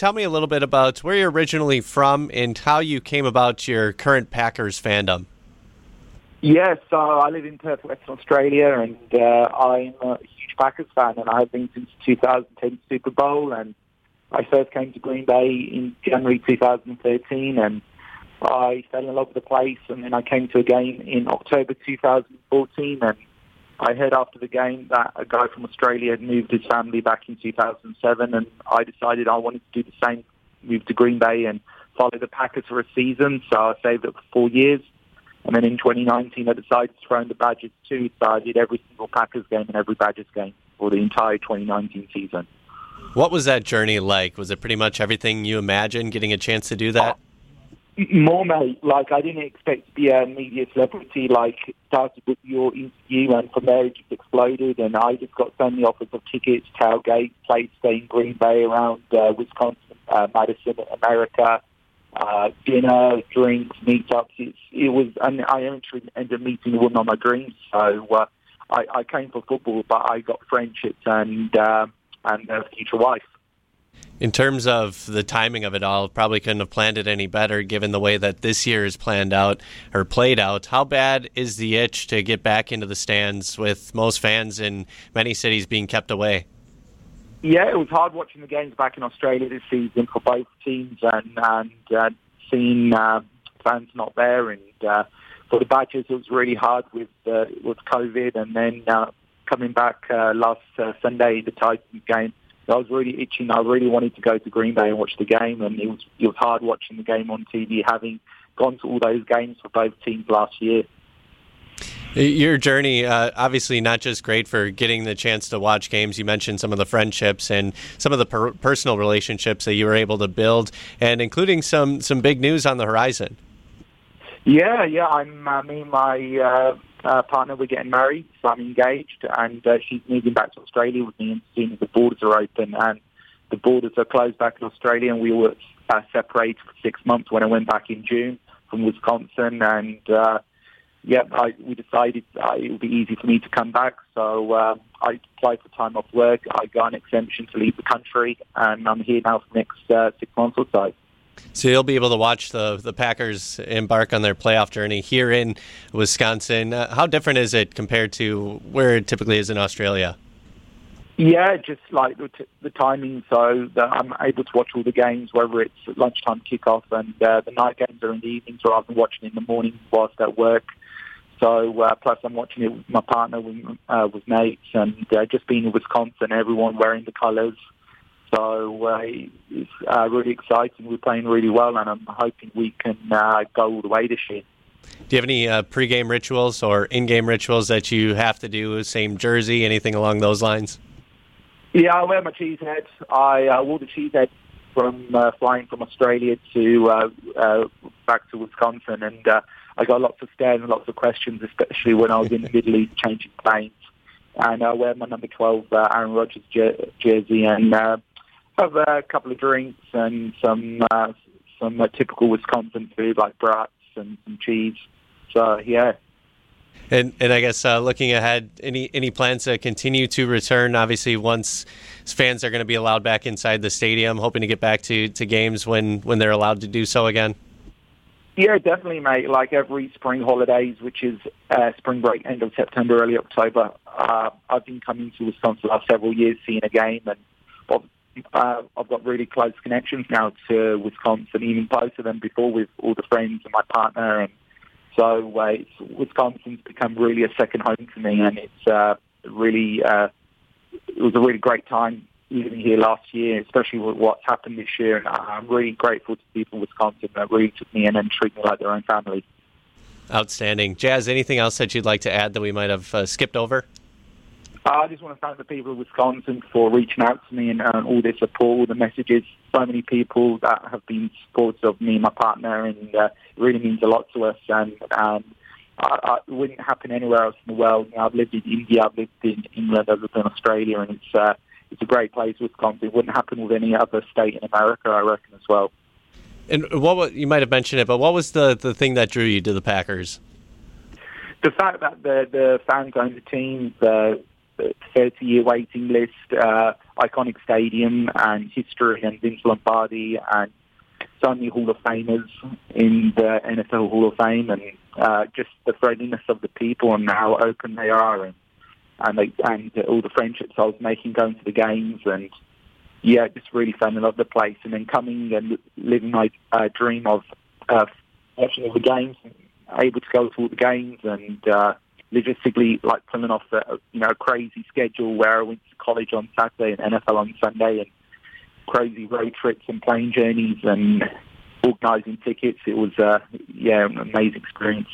tell me a little bit about where you're originally from and how you came about your current Packers fandom. Yes, uh, I live in Perth, Western Australia, and uh, I'm a huge Packers fan, and I have been since 2010 Super Bowl. And I first came to Green Bay in January 2013, and I fell in love with the place. And then I came to a game in October 2014, and I heard after the game that a guy from Australia had moved his family back in 2007, and I decided I wanted to do the same, move to Green Bay and follow the Packers for a season. So I saved up for four years. And then in 2019, I decided to throw in the Badgers too. So I did every single Packers game and every Badgers game for the entire 2019 season. What was that journey like? Was it pretty much everything you imagined, getting a chance to do that? More, mate. Like, I didn't expect to be a media celebrity. Like, started with your interview, and from there it just exploded. And I just got so many offers of tickets, tailgate, place, stay in Green Bay, around uh, Wisconsin, uh, Madison, America, uh, dinner, drinks, meetups. It's, it was, and I actually ended up meeting the woman of my dreams. So uh, I, I came for football, but I got friendships and uh, and a future wife. In terms of the timing of it all, probably couldn't have planned it any better given the way that this year is planned out or played out. How bad is the itch to get back into the stands with most fans in many cities being kept away? Yeah, it was hard watching the games back in Australia this season for both teams and, and uh, seeing uh, fans not there. And uh, for the Badgers, it was really hard with uh, with COVID. And then uh, coming back uh, last Sunday, the Titans game, I was really itching. I really wanted to go to Green Bay and watch the game, and it was it was hard watching the game on TV, having gone to all those games for both teams last year. Your journey, uh, obviously, not just great for getting the chance to watch games. You mentioned some of the friendships and some of the per- personal relationships that you were able to build, and including some some big news on the horizon. Yeah, yeah. I'm uh, me and my uh, uh, partner. We're getting married, so I'm engaged, and uh, she's moving back to Australia with me. And soon as the borders are open and the borders are closed back in Australia, and we were uh, separated for six months when I went back in June from Wisconsin, and. Uh, yeah, I, we decided uh, it would be easy for me to come back. So uh, I applied for time off work. I got an exemption to leave the country, and I'm here now for the next uh, six months or so. So you'll be able to watch the the Packers embark on their playoff journey here in Wisconsin. Uh, how different is it compared to where it typically is in Australia? Yeah, just like the, t- the timing, so that I'm able to watch all the games, whether it's lunchtime kickoff and uh, the night games are in the evenings, rather than watching in the morning whilst at work. So uh, plus I'm watching it with my partner, with, uh, with mates, and uh, just being in Wisconsin, everyone wearing the colours. So uh, it's uh, really exciting. We're playing really well, and I'm hoping we can uh, go all the way this year. Do you have any uh, pre-game rituals or in-game rituals that you have to do? Same jersey, anything along those lines? Yeah, I wear my cheese head. I uh, wore the cheese head from uh, flying from Australia to uh, uh, back to Wisconsin, and uh, I got lots of stares and lots of questions, especially when I was in the Middle East changing planes. And I wear my number 12 uh, Aaron Rodgers jer- jersey and uh, have a couple of drinks and some uh, some uh, typical Wisconsin food like brats and some cheese. So yeah. And and I guess uh, looking ahead, any any plans to continue to return? Obviously, once fans are going to be allowed back inside the stadium, hoping to get back to, to games when, when they're allowed to do so again. Yeah, definitely, mate. Like every spring holidays, which is uh, spring break, end of September, early October. Uh, I've been coming to Wisconsin the last several years, seeing a game, and uh, I've got really close connections now to Wisconsin, even closer than before with all the friends and my partner. And so uh, Wisconsin's become really a second home to me, and it's uh, really uh, it was a really great time living here last year, especially with what's happened this year. And I'm really grateful to people in Wisconsin that really took me in and treated me like their own family. Outstanding. Jaz, anything else that you'd like to add that we might have uh, skipped over? I just want to thank the people of Wisconsin for reaching out to me and uh, all their support, all the messages. So many people that have been supportive of me and my partner, and uh, it really means a lot to us. And um, I, I, it wouldn't happen anywhere else in the world. You know, I've lived in India, I've lived in England, I've lived in Australia, and it's uh, it's a great place, Wisconsin. It wouldn't happen with any other state in America, I reckon, as well. And what you might have mentioned it, but what was the the thing that drew you to the Packers? The fact that the the fans own the team, the 30-year waiting list, uh, iconic stadium and history and Vince Lombardi and so many Hall of Famers in the NFL Hall of Fame and uh, just the friendliness of the people and how open they are and and, they, and all the friendships I was making going to the games and yeah, just really fell in love with the place and then coming and living my uh, dream of uh, watching all the games, able to go to all the games and uh, logistically like pulling off a you know a crazy schedule where I went to college on Saturday and NFL on Sunday and crazy road trips and plane journeys and organising tickets. It was uh, yeah an amazing experience.